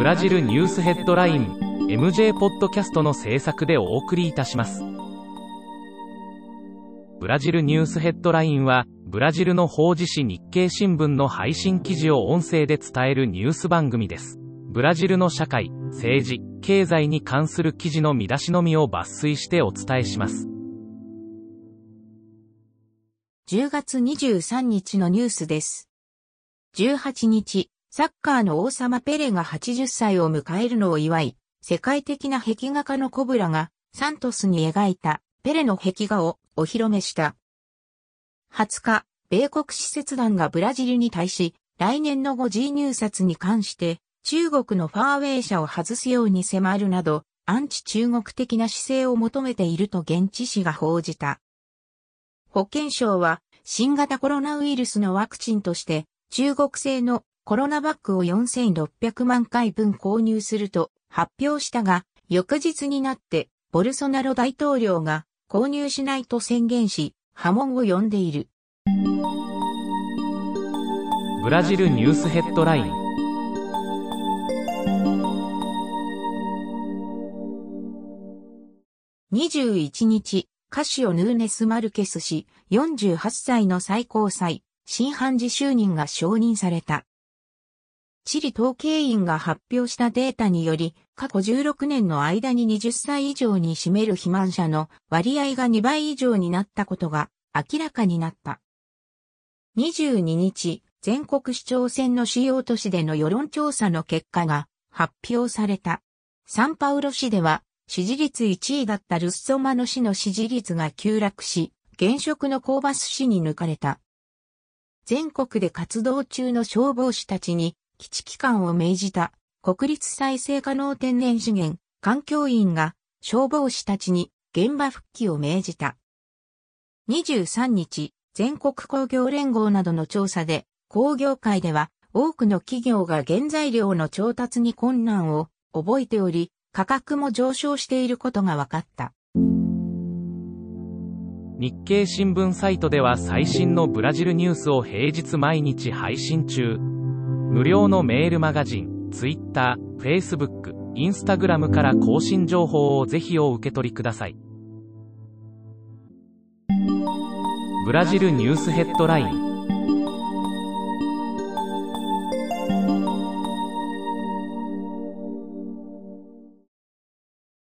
ブラジルニュースヘッドライン MJ ポッドキャストの制作でお送りいたします。ブラジルニュースヘッドラインは、ブラジルの法事紙日経新聞の配信記事を音声で伝えるニュース番組です。ブラジルの社会、政治、経済に関する記事の見出しのみを抜粋してお伝えします。10月23日のニュースです。18日、サッカーの王様ペレが80歳を迎えるのを祝い、世界的な壁画家のコブラがサントスに描いたペレの壁画をお披露目した。20日、米国施設団がブラジルに対し、来年の 5G 入札に関して中国のファーウェイ社を外すように迫るなど、アンチ中国的な姿勢を求めていると現地紙が報じた。保健省は新型コロナウイルスのワクチンとして中国製のコロナバッグを4600万回分購入すると発表したが、翌日になってボルソナロ大統領が購入しないと宣言し、波紋を呼んでいる。ブラジルニュースヘッドライン21日、カシオ・ヌーネス・マルケス氏48歳の最高裁、新判事就任が承認された。チリ統計員が発表したデータにより、過去16年の間に20歳以上に占める肥満者の割合が2倍以上になったことが明らかになった。22日、全国市長選の主要都市での世論調査の結果が発表された。サンパウロ市では支持率1位だったルッソマノ市の支持率が急落し、現職のコーバス市に抜かれた。全国で活動中の消防士たちに基地機関を命じた国立再生可能天然資源環境院が消防士たちに現場復帰を命じた。23日、全国工業連合などの調査で工業界では多くの企業が原材料の調達に困難を覚えており、価格も上昇していることが分かった。日経新聞サイトでは最新のブラジルニュースを平日毎日配信中。無料のメールマガジン、Twitter、Facebook、Instagram から更新情報をぜひお受け取りください。ブラジルニュースヘッドライン